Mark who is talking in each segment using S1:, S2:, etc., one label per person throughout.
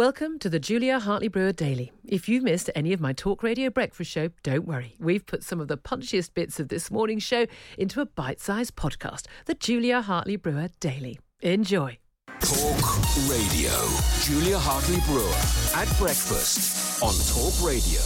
S1: Welcome to the Julia Hartley Brewer Daily. If you missed any of my talk radio breakfast show, don't worry. We've put some of the punchiest bits of this morning's show into a bite sized podcast, the Julia Hartley Brewer Daily. Enjoy.
S2: Talk Radio. Julia Hartley Brewer at breakfast on Talk Radio.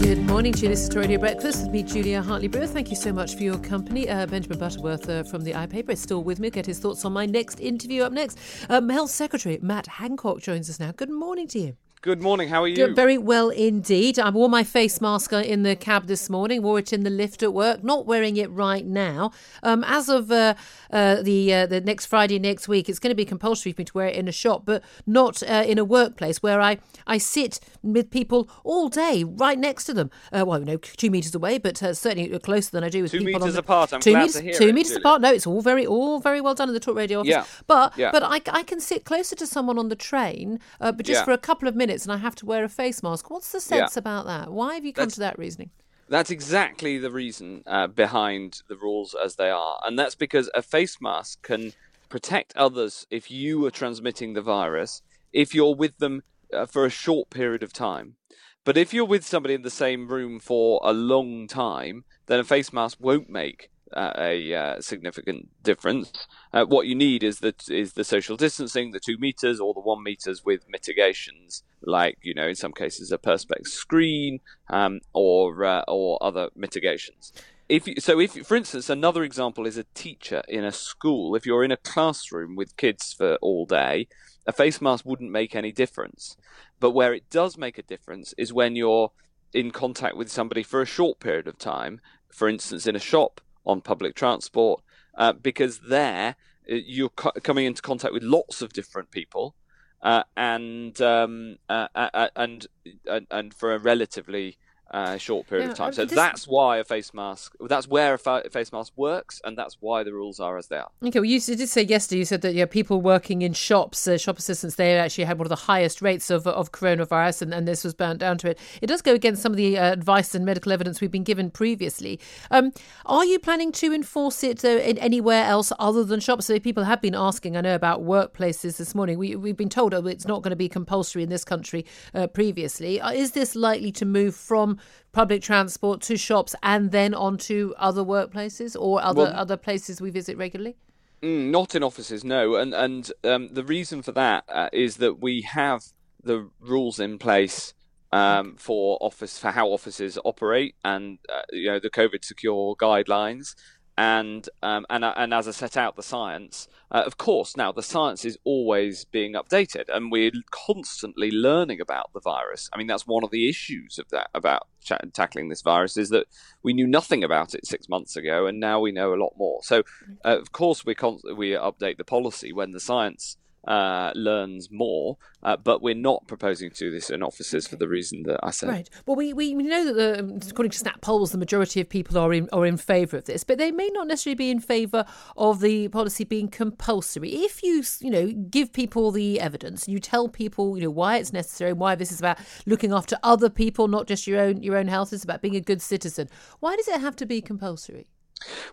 S1: Good morning, Julia. This is Radio Breakfast with me, Julia Hartley Brewer. Thank you so much for your company. Uh, Benjamin Butterworth uh, from the iPaper is still with me. Get his thoughts on my next interview up next. Um, Health Secretary Matt Hancock joins us now. Good morning to you.
S3: Good morning. How are you?
S1: Doing very well indeed. I wore my face mask uh, in the cab this morning. Wore it in the lift at work. Not wearing it right now. Um, as of uh, uh, the uh, the next Friday next week, it's going to be compulsory for me to wear it in a shop, but not uh, in a workplace where I I sit with people all day right next to them. Uh, well, you know, two meters away, but certainly closer than I do with
S3: two
S1: people.
S3: meters
S1: on the,
S3: apart. I'm
S1: two
S3: glad
S1: meters,
S3: to hear
S1: Two
S3: it,
S1: meters
S3: Julia.
S1: apart. No, it's all very all very well done in the talk radio office.
S3: Yeah.
S1: But
S3: Yeah.
S1: but I, I can sit closer to someone on the train, uh, but just
S3: Yeah.
S1: for a couple of minutes, and I have to wear a face mask. What's the
S3: Yeah.
S1: sense about that? Why have you come
S3: That's-
S1: to that reasoning?
S3: That's exactly the reason uh, behind the rules as they are, and that's because a face mask can protect others if you are transmitting the virus if you're with them uh, for a short period of time. But if you're with somebody in the same room for a long time, then a face mask won't make a uh, significant difference. Uh, what you need is the is the social distancing, the two meters or the one meters with mitigations, like you know in some cases a perspex screen um, or uh, or other mitigations. If you, so, if for instance, another example is a teacher in a school. If you're in a classroom with kids for all day, a face mask wouldn't make any difference. But where it does make a difference is when you're in contact with somebody for a short period of time, for instance, in a shop, on public transport, uh, because there uh, you're co- coming into contact with lots of different people, uh, and, um, uh, uh, uh, and and and for a relatively uh, short period
S1: Yeah,
S3: of time. So
S1: this-
S3: that's why a face mask. That's where a fa- face mask works, and that's why the rules are as they are.
S1: Okay, well, you did say yesterday. You said that yeah, people working in shops, uh, shop assistants, they actually had one of the highest rates of of coronavirus, and, and this was bound down to it. It does go against some of the uh, advice and medical evidence we've been given previously. Um, are you planning to enforce it uh, in anywhere else other than shops? So people have been asking. I know about workplaces this morning. We we've been told oh, it's not going to be compulsory in this country uh, previously. Uh, is this likely to move from public transport to shops and then onto other workplaces or other
S3: Well-
S1: other places we visit regularly?
S3: Mm, not in offices, no. And and um, the reason for that uh, is that we have the rules in place um, for office for how offices operate, and uh, you know the COVID secure guidelines, and um, and uh, and as I set out the science, uh, of course. Now the science is always being updated, and we're constantly learning about the virus. I mean, that's one of the issues of that about cha- tackling this virus is that we knew nothing about it six months ago, and now we know a lot more. So, uh, of course, we con- we update the policy when the science uh, learns more, uh, but we're not proposing to do this in offices for the reason that I said.
S1: Right. Well, we, we we know that the, um, according to Snap polls, the majority of people are in are in favour of this, but they may not necessarily be in favour of the policy being compulsory. If you you know give people the evidence, you tell people you know why it's necessary, why this is about looking after other people, not just your own your own health. It's about being a good citizen. Why does it have to be compulsory?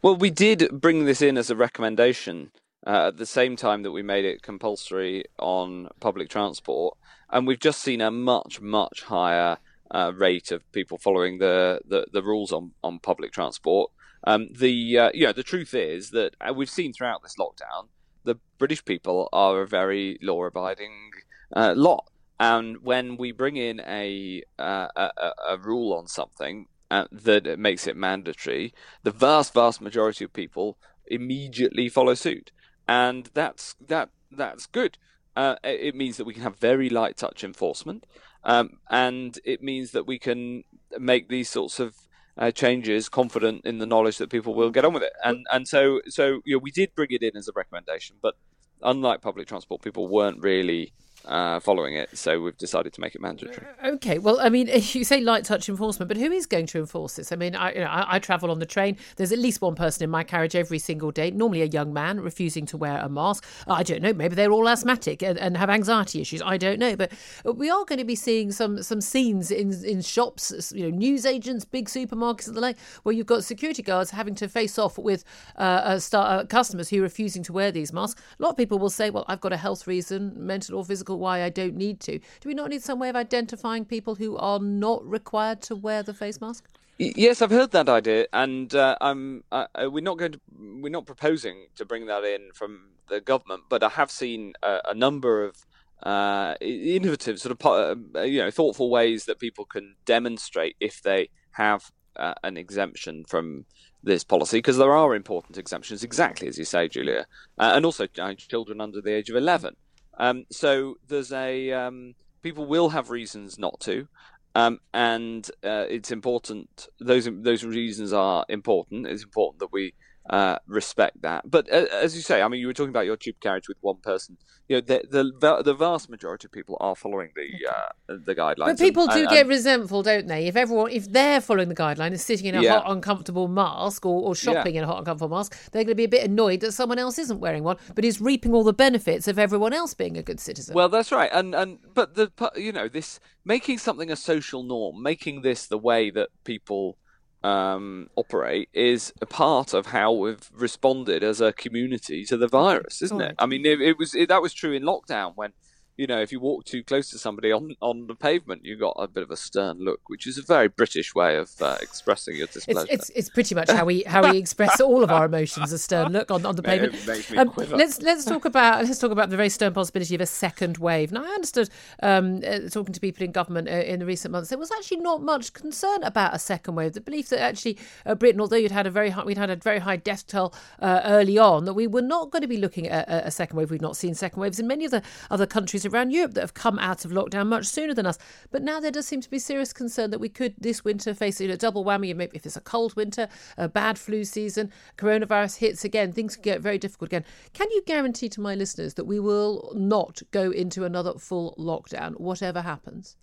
S3: Well, we did bring this in as a recommendation uh, at the same time that we made it compulsory on public transport, and we've just seen a much, much higher uh, rate of people following the, the, the rules on, on public transport. Um, the uh, you know the truth is that uh, we've seen throughout this lockdown the British people are a very law-abiding uh, lot, and when we bring in a uh, a, a, rule on something uh, that makes it mandatory, the vast vast majority of people immediately follow suit, and that's that that's good. Uh, it means that we can have very light touch enforcement, um, and it means that we can make these sorts of uh, changes confident in the knowledge that people will get on with it. And and so so you know, we did bring it in as a recommendation, but unlike public transport, people weren't really uh, following it, so we've decided to make it mandatory.
S1: Uh, okay, well, I mean, you say light touch enforcement, but who is going to enforce this? I mean, I, you know, I, I, travel on the train. There's at least one person in my carriage every single day, normally a young man, refusing to wear a mask. I don't know. Maybe they're all asthmatic and, and have anxiety issues. I don't know, but we are going to be seeing some some scenes in in shops, you know, news agents, big supermarkets, and the like, where you've got security guards having to face off with uh, star, uh, customers who are refusing to wear these masks. A lot of people will say, "Well, I've got a health reason, mental or physical." Why I don't need to. Do we not need some way of identifying people who are not required to wear the face mask?
S3: Yes, I've heard that idea, and uh, I'm. Uh, uh, we're not going to. We're not proposing to bring that in from the government, but I have seen a, a number of uh, innovative, sort of uh, you know, thoughtful ways that people can demonstrate if they have uh, an exemption from this policy, because there are important exemptions, exactly as you say, Julia, and also children under the age of eleven. Um, so there's a um, people will have reasons not to, um, and uh, it's important. Those those reasons are important. It's important that we uh, respect that. But uh, as you say, I mean, you were talking about your tube carriage with one person. You know, the the, the vast majority of people are following the uh, the guidelines.
S1: But people and, do and, get and, resentful, don't they? If everyone, if they're following the guideline and sitting in a yeah. hot, uncomfortable mask or, or shopping yeah. in a hot, uncomfortable mask, they're going to be a bit annoyed that someone else isn't wearing one, but is reaping all the benefits of everyone else being a good citizen.
S3: Well, that's right. And and but the you know this making something a social norm, making this the way that people um, operate is a part of how we've responded as a community to the virus, isn't it? I mean, it, it was it, that was true in lockdown when you know, if you walk too close to somebody on, on the pavement, you got a bit of a stern look, which is a very British way of uh, expressing your displeasure.
S1: It's, it's, it's, pretty much how we how we express all of our emotions: a stern look on, on the pavement.
S3: Um,
S1: let's let's talk about let's talk about the very stern possibility of a second wave. Now, I understood um, uh, talking to people in government uh, in the recent months, there was actually not much concern about a second wave. The belief that actually uh, Britain, although you'd had a very high, we'd had a very high death toll uh, early on, that we were not going to be looking at a, a second wave. We've not seen second waves in many of the other countries around Europe that have come out of lockdown much sooner than us. But now there does seem to be serious concern that we could this winter face a double whammy. Maybe if it's a cold winter, a bad flu season, coronavirus hits again, things can get very difficult again. Can you guarantee to my listeners that we will not go into another full lockdown, whatever happens?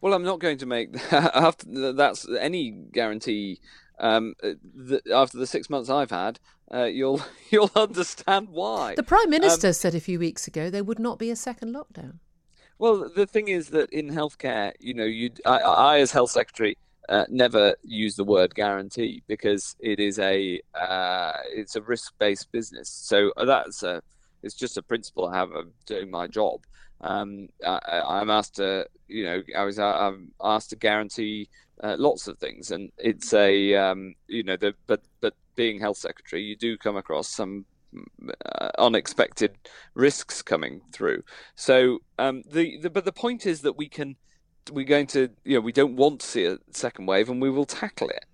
S3: Well, I'm not going to make after that's any guarantee. Um, the, after the six months I've had, uh, you'll you'll understand why.
S1: The Prime Minister um, said a few weeks ago there would not be a second lockdown.
S3: Well, the thing is that in healthcare, you know, you I, I as health secretary uh, never use the word guarantee because it is a uh, it's a risk based business. So uh, that's a it's just a principle I have of doing my job. Um, I, am asked to, you know, I was uh, I'm asked to guarantee uh, lots of things, and it's a, um, you know, the but but being health secretary, you do come across some uh, unexpected risks coming through. So um, the, the but the point is that we can we're going to you know we don't want to see a second wave, and we will tackle it.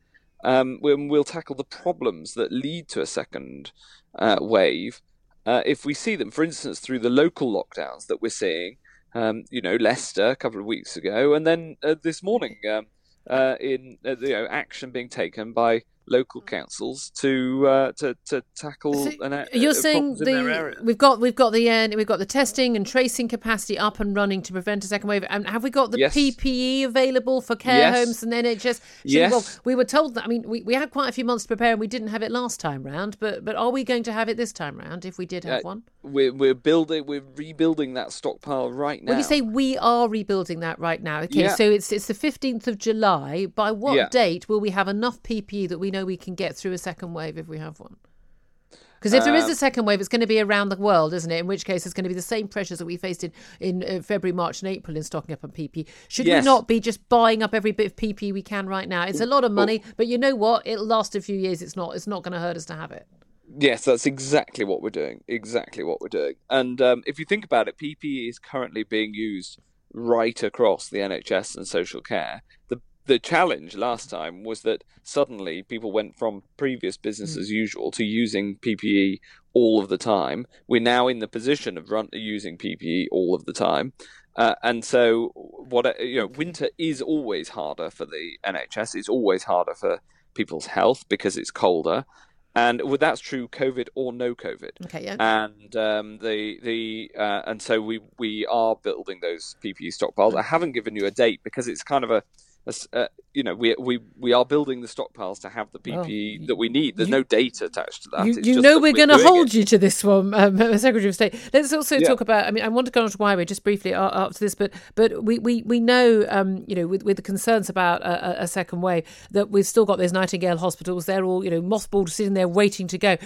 S3: Um, we'll tackle the problems that lead to a second uh, wave uh, if we see them. For instance, through the local lockdowns that we're seeing. Um, you know, Leicester a couple of weeks ago, and then uh, this morning um, uh, in uh, you know action being taken by local councils to uh, to to tackle. So an,
S1: you're saying the we've got we've got the uh, we've got the testing and tracing capacity up and running to prevent a second wave. And have we got the yes. PPE available for care yes. homes and NHS?
S3: Yes.
S1: We, well, we were told that. I mean, we, we had quite a few months to prepare, and we didn't have it last time round. But but are we going to have it this time round if we did have uh, one?
S3: We're we're building we're rebuilding that stockpile right now.
S1: When you say we are rebuilding that right now, okay, yeah. so it's it's the fifteenth of July. By what yeah. date will we have enough PPE that we know we can get through a second wave if we have one? Because if there is a uh, second wave, it's going to be around the world, isn't it? In which case, it's going to be the same pressures that we faced in in uh, February, March, and April in stocking up on PP. Should yes. we not be just buying up every bit of PP we can right now? It's a lot of money, but you know what? It'll last a few years. It's not. It's not going to hurt us to have it.
S3: Yes, that's exactly what we're doing. Exactly what we're doing. And um, if you think about it, PPE is currently being used right across the NHS and social care. The the challenge last time was that suddenly people went from previous business mm. as usual to using PPE all of the time. We're now in the position of run, using PPE all of the time. Uh, and so, what you know, winter is always harder for the NHS. It's always harder for people's health because it's colder and well, that's true, COVID or no COVID.
S1: Okay, yeah.
S3: And um, the the uh, and so we we are building those PPE stockpiles. I haven't given you a date because it's kind of a uh, you know, we we we are building the stockpiles to have the PPE well, that we need. There's you, no data attached to that.
S1: You, you know we're, we're going to hold it. you to this one, um, Secretary of State. Let's also yeah. talk about. I mean, I want to go on to Huawei just briefly after this, but but we we, we know, um, you know, with, with the concerns about a, a second wave, that we've still got those Nightingale hospitals. They're all you know mothballed, sitting there waiting to go.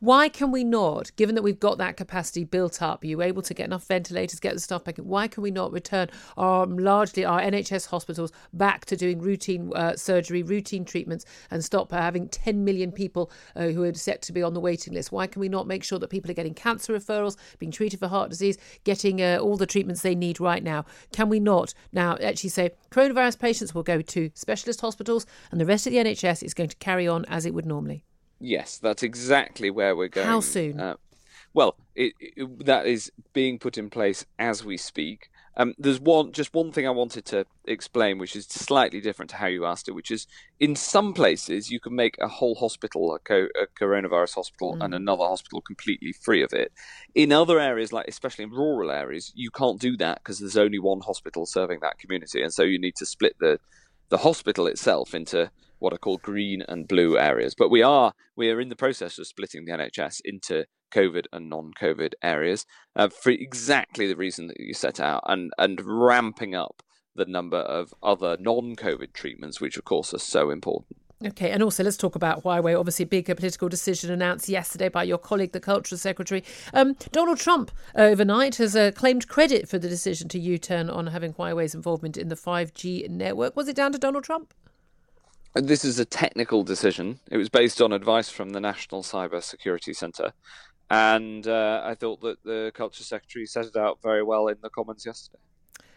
S1: Why can we not, given that we've got that capacity built up, are you able to get enough ventilators, get the stuff back? in? Why can we not return our largely our NHS hospitals back to doing routine uh, surgery, routine treatments, and stop having 10 million people uh, who are set to be on the waiting list? Why can we not make sure that people are getting cancer referrals, being treated for heart disease, getting uh, all the treatments they need right now? Can we not now actually say coronavirus patients will go to specialist hospitals and the rest of the NHS is going to carry on as it would normally?
S3: Yes, that's exactly where we're going.
S1: How soon? Uh,
S3: well, it, it, that is being put in place as we speak. Um, there's one, just one thing I wanted to explain, which is slightly different to how you asked it, which is in some places you can make a whole hospital, a, co- a coronavirus hospital, mm. and another hospital completely free of it. In other areas, like especially in rural areas, you can't do that because there's only one hospital serving that community, and so you need to split the the hospital itself into what are called green and blue areas. But we are we are in the process of splitting the NHS into COVID and non-COVID areas uh, for exactly the reason that you set out, and and ramping up the number of other non-COVID treatments, which of course are so important.
S1: Okay, and also let's talk about Huawei. Obviously, big political decision announced yesterday by your colleague, the Culture Secretary. Um, Donald Trump, overnight, has uh, claimed credit for the decision to U turn on having Huawei's involvement in the 5G network. Was it down to Donald Trump?
S3: This is a technical decision. It was based on advice from the National Cyber Security Centre. And uh, I thought that the Culture Secretary set it out very well in the Commons yesterday.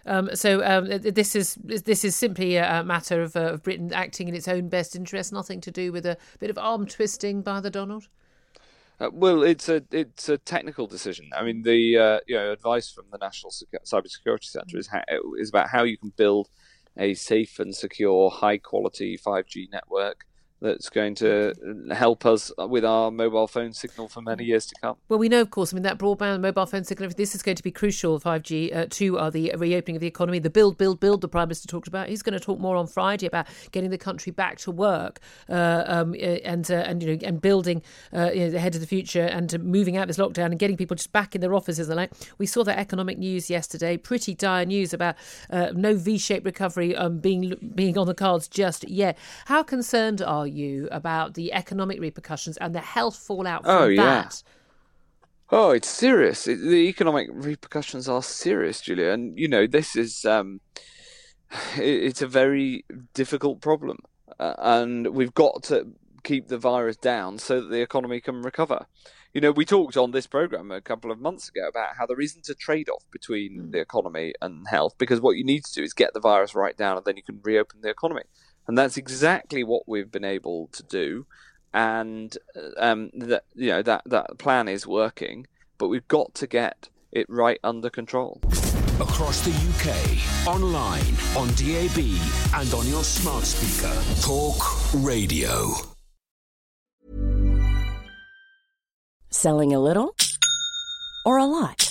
S1: Um, so um, this is this is simply a matter of, uh, of, Britain acting in its own best interest, nothing to do with a bit of arm twisting by the Donald.
S3: Uh, well, it's a it's a technical decision. I mean, the uh, you know advice from the National Cyber Security Centre is how, is about how you can build a safe and secure, high quality 5G network that's going to help us with our mobile phone signal for many years to come.
S1: Well, we know, of course, I mean, that broadband mobile phone signal, this is going to be crucial, 5G, uh, uh, the reopening of the economy, the build, build, build the Prime Minister talked about. He's going to talk more on Friday about getting the country back to work uh, um, uh, and, uh, and, you know, and building uh, you know, ahead of the future and moving out this lockdown and getting people just back in their offices and like. We saw that economic news yesterday, pretty dire news about no V-shaped recovery um, being, being on the cards just yet. How concerned are you about the economic repercussions and the health fallout from
S3: oh, yeah.
S1: that.
S3: Oh, it's serious. It, the economic repercussions are serious, Julia. And, you know, this is, um, it, it's a very difficult problem. Uh, and we've got to keep the virus down so that the economy can recover. You know, we talked on this program a couple of months ago about how there isn't a trade off between mm. the economy and health because what you need to do is get the virus right down and then you can reopen the economy and that's exactly what we've been able to do. And um, that you know that that plan is working, but we've got to get it right under control.
S2: Across the UK, online, on DAB, and on your smart speaker. Talk Radio.
S4: Selling a little or a lot?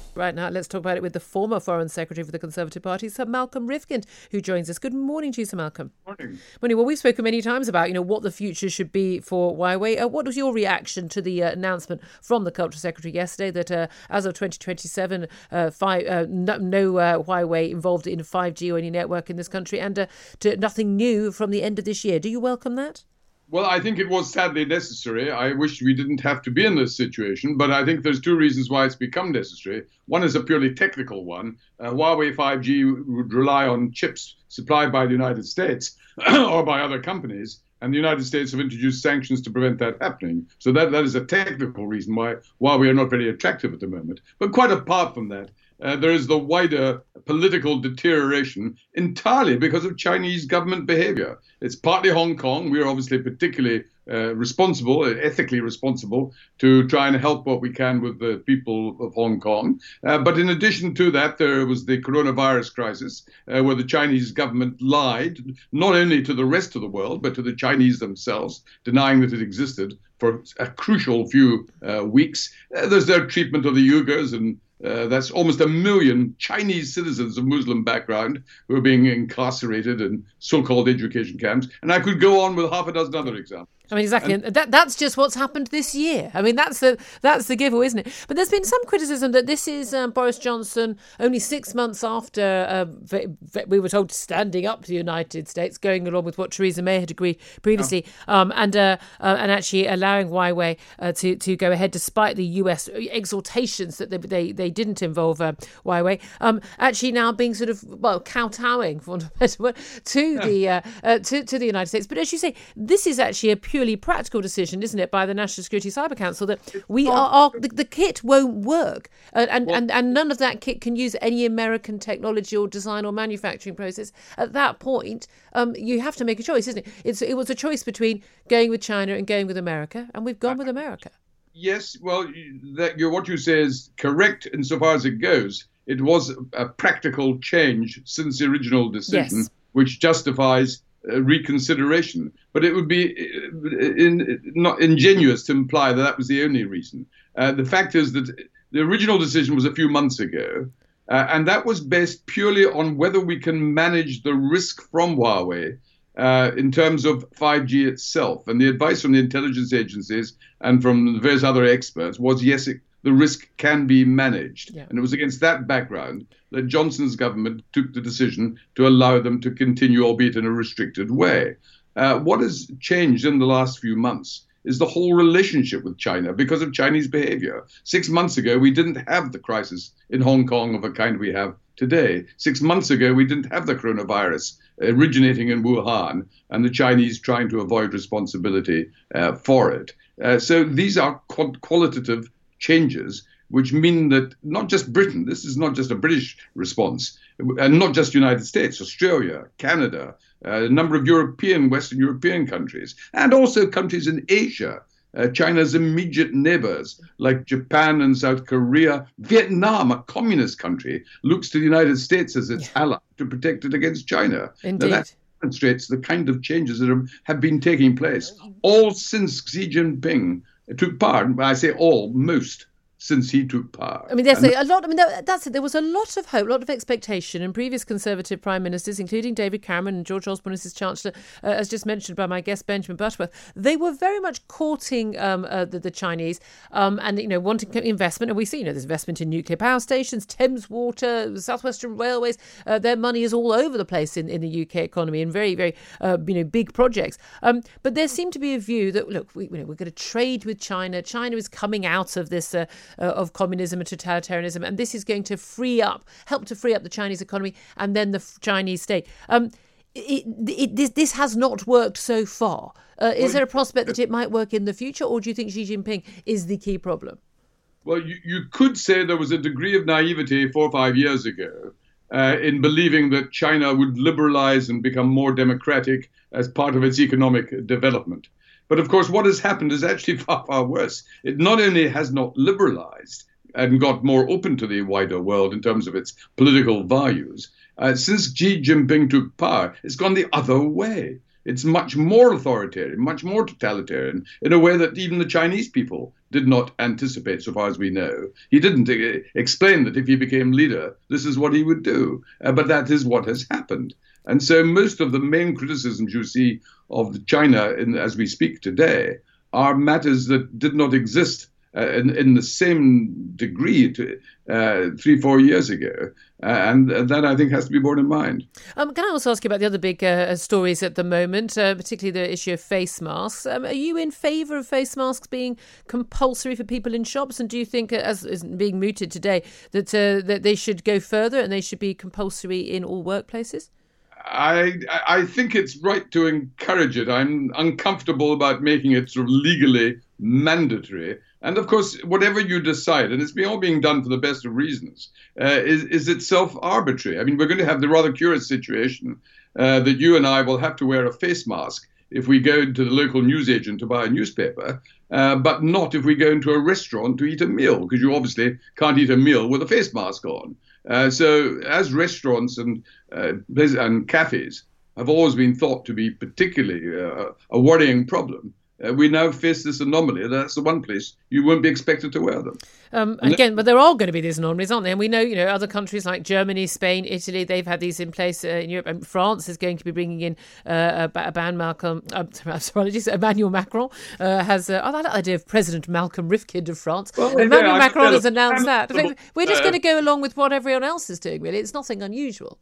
S1: Right now, let's talk about it with the former Foreign Secretary for the Conservative Party, Sir Malcolm Rifkind, who joins us. Good morning to you, Sir Malcolm.
S5: Morning.
S1: Morning. Well, we've spoken many times about, you know, what the future should be for Huawei. Uh, what was your reaction to the uh, announcement from the Culture Secretary yesterday that uh, as of 2027, uh, five, uh, no, no uh, Huawei involved in 5G or any network in this country, and uh, to nothing new from the end of this year? Do you welcome that?
S5: Well, I think it was sadly necessary. I wish we didn't have to be in this situation, but I think there's two reasons why it's become necessary. One is a purely technical one. Uh, Huawei 5G would rely on chips supplied by the United States or by other companies, and the United States have introduced sanctions to prevent that happening. So that, that is a technical reason why Huawei are not very attractive at the moment. But quite apart from that, uh, there is the wider political deterioration entirely because of Chinese government behavior. It's partly Hong Kong. We are obviously particularly uh, responsible, uh, ethically responsible, to try and help what we can with the people of Hong Kong. Uh, but in addition to that, there was the coronavirus crisis, uh, where the Chinese government lied not only to the rest of the world, but to the Chinese themselves, denying that it existed for a crucial few uh, weeks. Uh, there's their treatment of the Uyghurs and uh, that's almost a million Chinese citizens of Muslim background who are being incarcerated in so-called education camps, and I could go on with half a dozen other examples.
S1: I mean, exactly. And that that's just what's happened this year. I mean, that's the that's the giveaway, isn't it? But there's been some criticism that this is um, Boris Johnson only six months after uh, we were told standing up to the United States, going along with what Theresa May had agreed previously, um, and uh, uh, and actually allowing Huawei uh, to to go ahead despite the U.S. exhortations that they they, they didn't involve uh, Huawei. Um, actually, now being sort of well kowtowing, for want of a better word, to the uh, uh, to to the United States. But as you say, this is actually a purely practical decision, isn't it, by the National Security Cyber Council that we are, are the, the kit won't work, and and, and and none of that kit can use any American technology or design or manufacturing process. At that point, um, you have to make a choice, isn't it? It's it was a choice between going with China and going with America, and we've gone with America.
S5: Yes, well, that, what you say is correct insofar as it goes. It was a practical change since the original decision,
S1: Yes.
S5: which justifies reconsideration. But it would be uh, in, not ingenuous to imply that that was the only reason. Uh, the fact is that the original decision was a few months ago, uh, and that was based purely on whether we can manage the risk from Huawei uh, in terms of 5G itself. And the advice from the intelligence agencies and from various other experts was yes, it, the risk can be managed.
S1: Yeah.
S5: And it was against that background that Johnson's government took the decision to allow them to continue, albeit in a restricted way. Uh, what has changed in the last few months is the whole relationship with China because of Chinese behavior. Six months ago, we didn't have the crisis in Hong Kong of a kind we have today. Six months ago, we didn't have the coronavirus originating in Wuhan and the Chinese trying to avoid responsibility uh, for it. Uh, so these are qualitative changes which mean that not just Britain, this is not just a British response, and not just United States, Australia, Canada, uh, a number of European, Western European countries, and also countries in Asia. Uh, China's immediate neighbors like Japan and South Korea, Vietnam, a communist country, looks to the United States as its ally to protect it against China. Now,
S1: Indeed.
S5: that demonstrates the kind of changes that have been taking place all since Xi Jinping took part. But I say all, most, since he took power.
S1: I mean, there's a, a lot. I mean, that's it. There was a lot of hope, a lot of expectation, and previous Conservative prime ministers, including David Cameron and George Osborne as his chancellor, uh, as just mentioned by my guest Benjamin Butterworth, they were very much courting um, uh, the, the, Chinese um, and you know wanting investment. And we see, you know, there's investment in nuclear power stations, Thames Water, Southwestern Railways. Uh, their money is all over the place in, in the UK economy in very, very uh, you know big projects. Um, but there seemed to be a view that look, we, you know, we're going to trade with China. China is coming out of this uh, uh, of communism and totalitarianism, and this is going to free up, help to free up the Chinese economy and then the Chinese state. Um, it, it, this, this has not worked so far. Uh, is well, there a prospect that it might work in the future, or do you think Xi Jinping is the key problem?
S5: Well, you, you could say there was a degree of naivety four or five years ago uh, in believing that China would liberalize and become more democratic as part of its economic development. But of course, what has happened is actually far, far worse. It not only has not liberalized and got more open to the wider world in terms of its political values, uh, since Xi Jinping took power, it's gone the other way. It's much more authoritarian, much more totalitarian, in a way that even the Chinese people did not anticipate, so far as we know. He didn't uh, explain that if he became leader, this is what he would do. Uh, but that is what has happened. And so most of the main criticisms you see of China in, as we speak today are matters that did not exist uh, in, in, the same degree to, uh, three, four years ago. Uh, and that I think has to be borne in mind.
S1: Um, can I also ask you about the other big uh, stories at the moment, uh, particularly the issue of face masks? Um, are you in favour of face masks being compulsory for people in shops? And do you think, uh, as is being mooted today, that that they should go further and they should be compulsory in all workplaces?
S5: I I think it's right to encourage it. I'm uncomfortable about making it sort of legally mandatory. And of course, whatever you decide, and it's all being done for the best of reasons, uh, is is itself arbitrary. I mean, we're going to have the rather curious situation uh, that you and I will have to wear a face mask if we go to the local newsagent to buy a newspaper, uh, but not if we go into a restaurant to eat a meal, because you obviously can't eat a meal with a face mask on. Uh, so, as restaurants and uh, and cafes have always been thought to be particularly uh, a worrying problem, uh, we now face this anomaly. That's the one place you won't be expected to wear them.
S1: Um, again, but there are going to be these anomalies, aren't there? And we know, you know, other countries like Germany, Spain, Italy, they've had these in place uh, in Europe. And France is going to be bringing in uh, a, a ban. Malcolm, uh, apologies, Emmanuel Macron uh, has. Uh, I like that idea of President Malcolm Rifkind of France. Well, Emmanuel yeah, Macron has announced that. We're just going to go along with what everyone else is doing. Really, it's nothing unusual.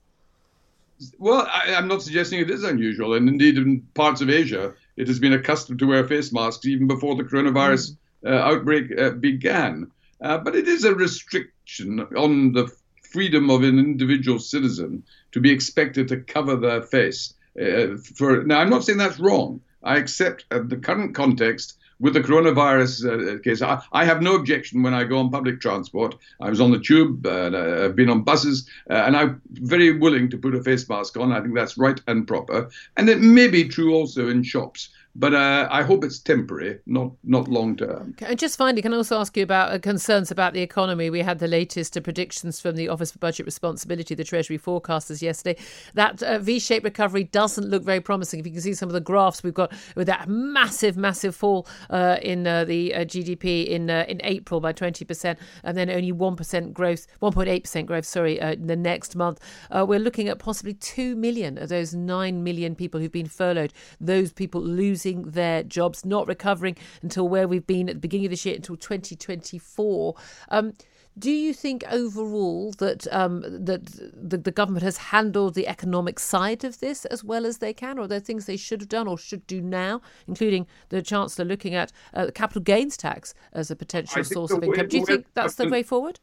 S5: Well, I, am not suggesting it is unusual, and indeed, in parts of Asia, it has been accustomed to wear face masks even before the coronavirus mm. uh, outbreak uh, began. Uh, but it is a restriction on the freedom of an individual citizen to be expected to cover their face. Uh, for now, I'm not saying that's wrong. I accept uh, the current context with the coronavirus uh, case, I, I, have no objection when I go on public transport. I was on the tube, uh, I've been on buses, uh, and I'm very willing to put a face mask on. I think that's right and proper. And it may be true also in shops. But uh, I hope it's temporary, not not long term.
S1: And just finally, can I also ask you about uh, concerns about the economy? We had the latest uh, predictions from the Office for Budget Responsibility, the Treasury forecasters yesterday. That uh, V-shaped recovery doesn't look very promising. If you can see some of the graphs we've got with that massive, massive fall uh, in uh, the GDP in in April by twenty percent, and then only one percent growth, one point eight percent growth. Sorry, in the next month, we're looking at possibly two million of those nine million people who've been furloughed. Those people lose losing their jobs, not recovering until where we've been at the beginning of this year until 2024. Um, do you think overall that um, that the, the, government has handled the economic side of this as well as they can, or are there things they should have done or should do now, including the Chancellor looking at uh, the capital gains tax as a potential source of income? Do you think that's the way forward?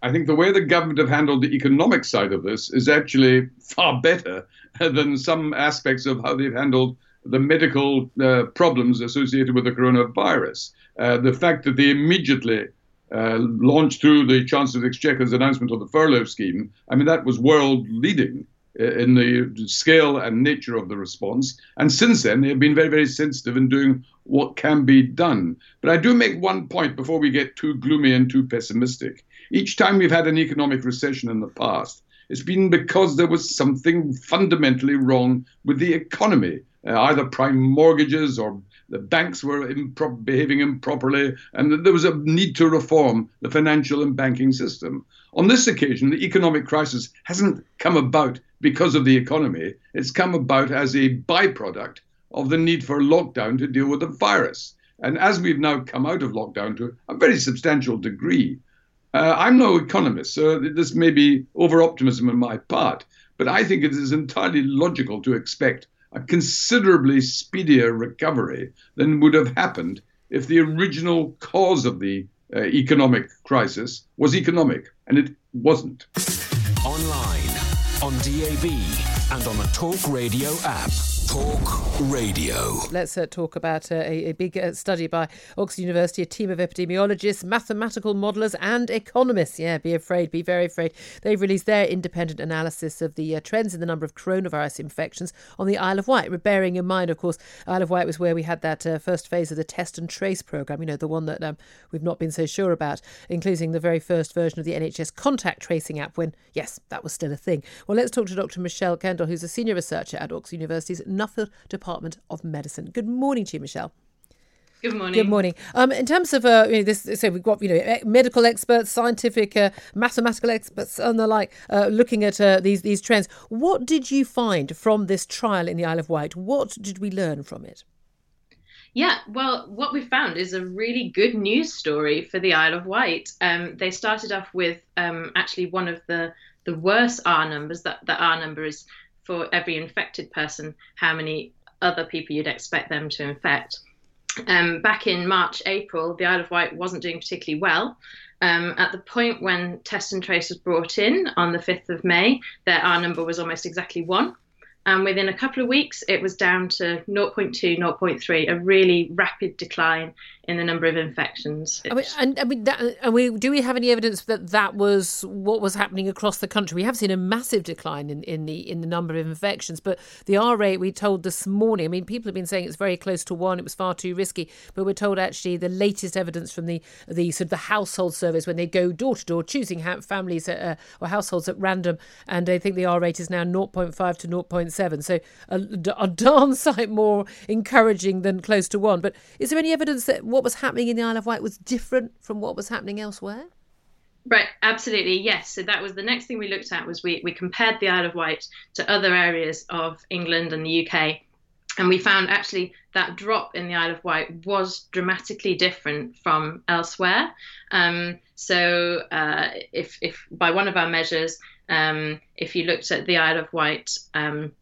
S5: I think the way the government have handled the economic side of this is actually far better than some aspects of how they've handled the medical uh, problems associated with the coronavirus. Uh, the fact that they immediately uh, launched through the Chancellor of Exchequer's announcement of the furlough scheme, I mean, that was world leading uh, in the scale and nature of the response. And since then, they have been very, very sensitive in doing what can be done. But I do make one point before we get too gloomy and too pessimistic. Each time we've had an economic recession in the past, it's been because there was something fundamentally wrong with the economy uh, either prime mortgages or the banks were impro- behaving improperly, and there was a need to reform the financial and banking system. On this occasion, the economic crisis hasn't come about because of the economy, it's come about as a byproduct of the need for lockdown to deal with the virus. And as we've now come out of lockdown to a very substantial degree, uh, I'm no economist, so this may be over optimism on my part, but I think it is entirely logical to expect a considerably speedier recovery than would have happened if the original cause of the uh, economic crisis was economic, and it wasn't.
S2: Online, on DAB, and on the Talk Radio app. Talk Radio.
S1: Let's uh, talk about uh, a, a, big uh, study by Oxford University, a team of epidemiologists, mathematical modelers, and economists. Yeah, be afraid, be very afraid. They've released their independent analysis of the uh, trends in the number of coronavirus infections on the Isle of Wight. Bearing in mind, of course, Isle of Wight was where we had that uh, first phase of the test and trace programme, you know, the one that um, we've not been so sure about, including the very first version of the NHS contact tracing app when, yes, that was still a thing. Well, let's talk to Dr. Michelle Kendall, who's a senior researcher at Oxford University's Nuffield Department of Medicine. Good morning to you, Michelle.
S6: Good morning.
S1: Good morning. Um, in terms of uh, you know, this, so we've got you know medical experts, scientific, uh, mathematical experts, and the like, uh, looking at uh, these these trends. What did you find from this trial in the Isle of Wight? What did we learn from it?
S6: Yeah, well, what we found is a really good news story for the Isle of Wight. Um, they started off with um, actually one of the the worst R numbers. That the R number is for every infected person how many other people you'd expect them to infect. Um, back in March, April, the Isle of Wight wasn't doing particularly well. Um, at the point when Test and Trace was brought in on the 5th of May, their R number was almost exactly one. And within a couple of weeks, it was down to 0.2, 0.3, a really rapid decline in the number of infections.
S1: I mean, and I mean, that, and we do we have any evidence that that was what was happening across the country? We have seen a massive decline in, in the in the number of infections, but the R rate we told this morning. I mean, people have been saying it's very close to one. It was far too risky, but we're told actually the latest evidence from the the sort of the household surveys when they go door to door choosing families at, uh, or households at random, and I think the R rate is now 0.5 to 0.7, so a, a darn sight more encouraging than close to one. But is there any evidence that what was happening in the Isle of Wight was different from what was happening elsewhere?
S6: Right, absolutely, yes. So that was the next thing we looked at was we, we compared the Isle of Wight to other areas of England and the UK, and we found actually that drop in the Isle of Wight was dramatically different from elsewhere. Um, so uh, if, if by one of our measures, um, if you looked at the Isle of Wight um,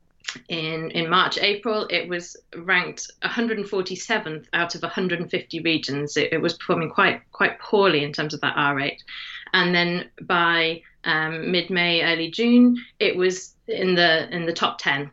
S6: in in March April it was ranked 147th out of 150 regions. It, it, was performing quite quite poorly in terms of that R rate. And then by um, mid May early June it was in the in the top 10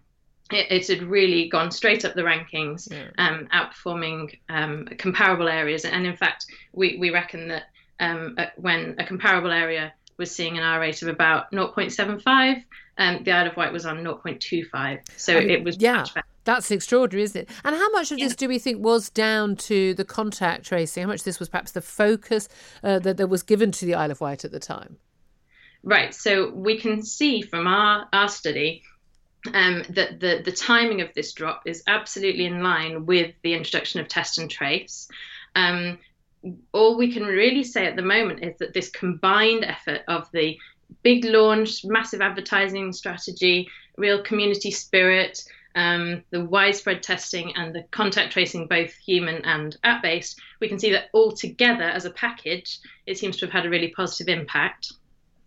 S6: it, it had really gone straight up the rankings yeah. um, outperforming um, comparable areas. And in fact we, we reckon that um, when a comparable area was seeing an R rate of about 0.75 and the Isle of Wight was on 0.25. So I it was
S1: yeah. That's extraordinary, isn't it? And how much of yeah. this do we think was down to the contact tracing? How much this was perhaps the focus uh, that, that was given to the Isle of Wight at the time?
S6: Right. So we can see from our, our study um, that the, the timing of this drop is absolutely in line with the introduction of test and trace. Um, all we can really say at the moment is that this combined effort of the big launch, massive advertising strategy, real community spirit, um, the widespread testing and the contact tracing, both human and app based, we can see that all together as a package, it seems to have had a really positive impact.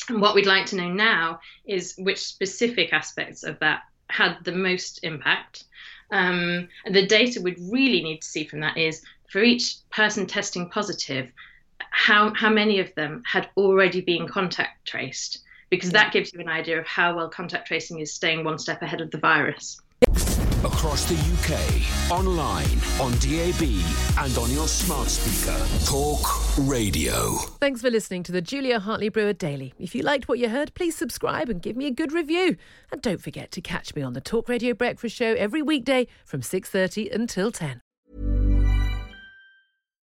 S6: And what we'd like to know now is which specific aspects of that had the most impact. Um, and the data we'd really need to see from that is for each person testing positive, how how many of them had already been contact traced because that gives you an idea of how well contact tracing is staying one step ahead of the virus.
S2: Across the UK, online, on DAB, and on your smart speaker. Talk Radio.
S1: Thanks for listening to the Julia Hartley Brewer Daily. If you liked what you heard, please subscribe and give me a good review. And don't forget to catch me on the Talk Radio Breakfast Show every weekday from 6:30 until 10.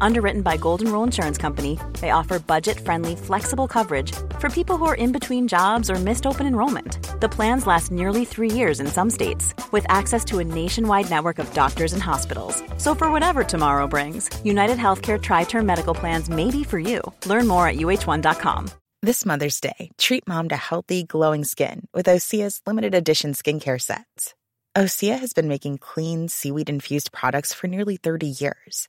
S7: Underwritten by Golden Rule Insurance Company, they offer budget-friendly, flexible coverage for people who are in between jobs or missed open enrollment. The plans last nearly three years in some states, with access to a nationwide network of doctors and hospitals. So for whatever tomorrow brings, United Healthcare Tri-Term Medical Plans may be for you. Learn more at uh1.com.
S8: This Mother's Day, treat mom to healthy, glowing skin with Osea's limited edition skincare sets. Osea has been making clean, seaweed infused products for nearly 30 years.